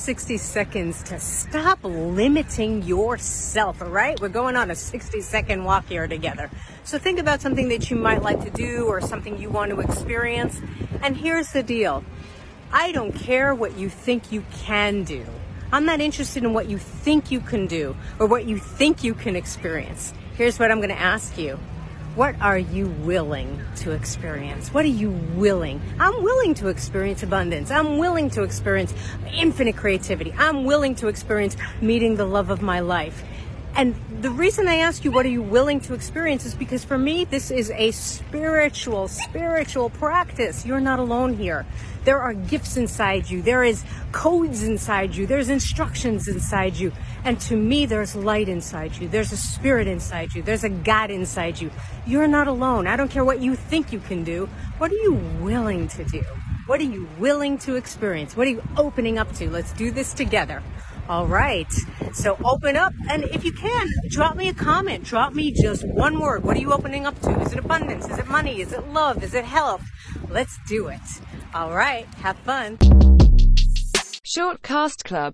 60 seconds to stop limiting yourself, all right? We're going on a 60 second walk here together. So think about something that you might like to do or something you want to experience. And here's the deal I don't care what you think you can do. I'm not interested in what you think you can do or what you think you can experience. Here's what I'm going to ask you what are you willing to experience? What are you willing? I'm willing to experience abundance. I'm willing to experience infinite creativity. I'm willing to experience meeting the love of my life. And the reason I ask you, what are you willing to experience is because for me, this is a spiritual, spiritual practice. You're not alone here. There are gifts inside you. There is codes inside you. There's instructions inside you. And to me, there's light inside you. There's a spirit inside you. There's a God inside you. You're not alone. I don't care what you think you can do. What are you willing to do? What are you willing to experience? What are you opening up to? Let's do this together. All right. So open up. And if you can, drop me a comment. Drop me just one word. What are you opening up to? Is it abundance? Is it money? Is it love? Is it health? Let's do it. All right. Have fun. Shortcast Club